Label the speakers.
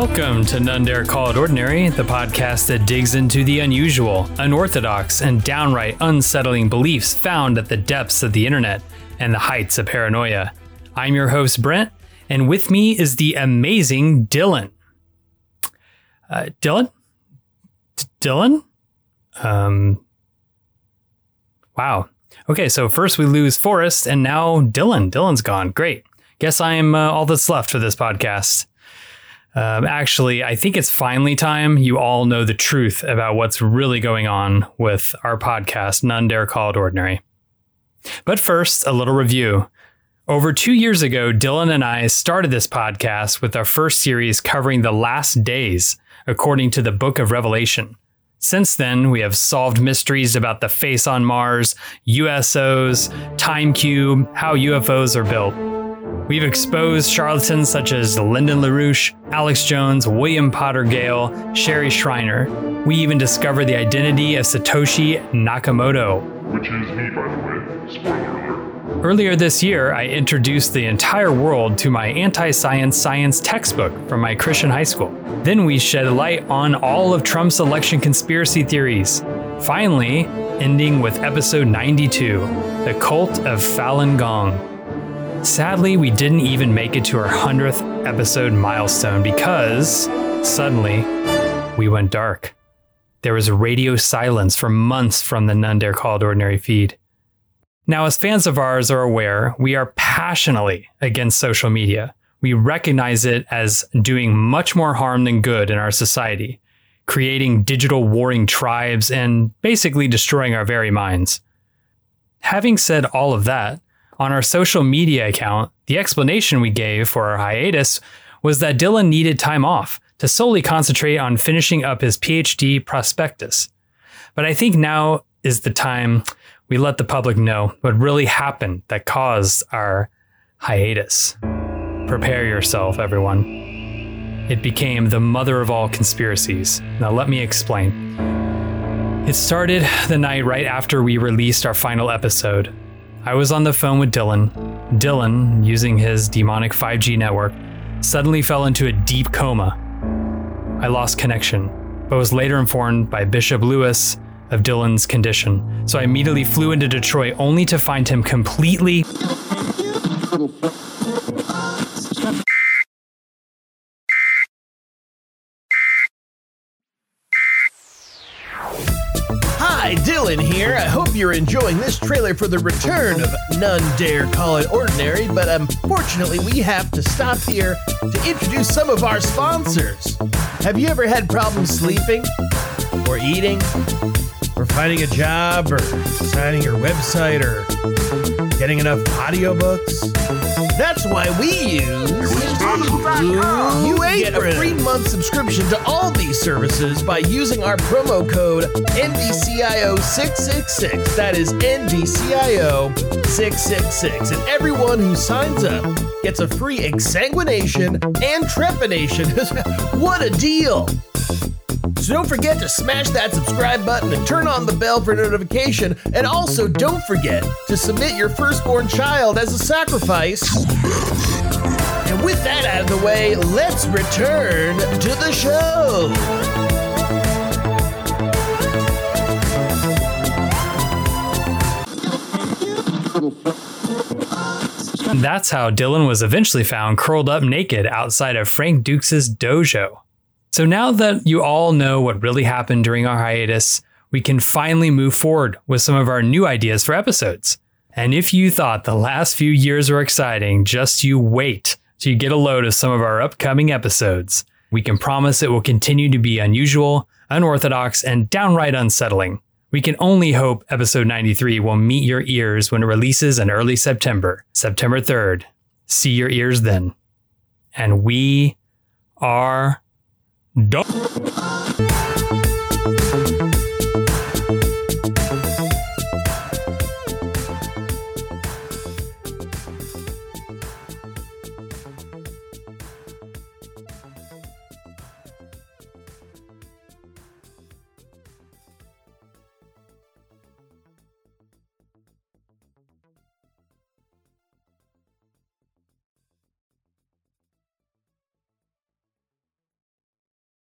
Speaker 1: Welcome to None Dare Call It Ordinary, the podcast that digs into the unusual, unorthodox, and downright unsettling beliefs found at the depths of the internet and the heights of paranoia. I'm your host, Brent, and with me is the amazing Dylan. Uh, Dylan? Dylan? Um, wow. Okay, so first we lose Forrest, and now Dylan. Dylan's gone. Great. Guess I'm uh, all that's left for this podcast. Um, actually, I think it's finally time you all know the truth about what's really going on with our podcast, None Dare Call It Ordinary. But first, a little review. Over two years ago, Dylan and I started this podcast with our first series covering the last days, according to the book of Revelation. Since then, we have solved mysteries about the face on Mars, USOs, Time Cube, how UFOs are built. We've exposed charlatans such as Lyndon LaRouche, Alex Jones, William Potter Gale, Sherry Shriner. We even discovered the identity of Satoshi Nakamoto.
Speaker 2: Which is me, by the way. Spoiler alert.
Speaker 1: Earlier this year, I introduced the entire world to my anti science science textbook from my Christian high school. Then we shed light on all of Trump's election conspiracy theories. Finally, ending with episode 92 The Cult of Falun Gong. Sadly, we didn't even make it to our 100th episode milestone because suddenly we went dark. There was radio silence for months from the None Dare Call It Ordinary feed. Now, as fans of ours are aware, we are passionately against social media. We recognize it as doing much more harm than good in our society, creating digital warring tribes and basically destroying our very minds. Having said all of that, on our social media account, the explanation we gave for our hiatus was that Dylan needed time off to solely concentrate on finishing up his PhD prospectus. But I think now is the time we let the public know what really happened that caused our hiatus. Prepare yourself, everyone. It became the mother of all conspiracies. Now, let me explain. It started the night right after we released our final episode. I was on the phone with Dylan. Dylan, using his demonic 5G network, suddenly fell into a deep coma. I lost connection, but was later informed by Bishop Lewis of Dylan's condition. So I immediately flew into Detroit only to find him completely
Speaker 3: Hi, Dylan here. I hope you're enjoying this trailer for the return of None Dare Call It Ordinary, but unfortunately, we have to stop here to introduce some of our sponsors. Have you ever had problems sleeping, or eating, or finding a job, or designing your website, or getting enough audiobooks? That's why we use. You get a free month subscription to all these services by using our promo code NDCIO666. That is NDCIO666. And everyone who signs up gets a free exsanguination and trepanation. what a deal! So don't forget to smash that subscribe button and turn on the bell for notification. And also don't forget to submit your firstborn child as a sacrifice. With that out of the way, let's return to the show.
Speaker 1: That's how Dylan was eventually found curled up naked outside of Frank Dux' dojo. So now that you all know what really happened during our hiatus, we can finally move forward with some of our new ideas for episodes. And if you thought the last few years were exciting, just you wait till you get a load of some of our upcoming episodes. We can promise it will continue to be unusual, unorthodox, and downright unsettling. We can only hope episode 93 will meet your ears when it releases in early September, September 3rd. See your ears then. And we are done.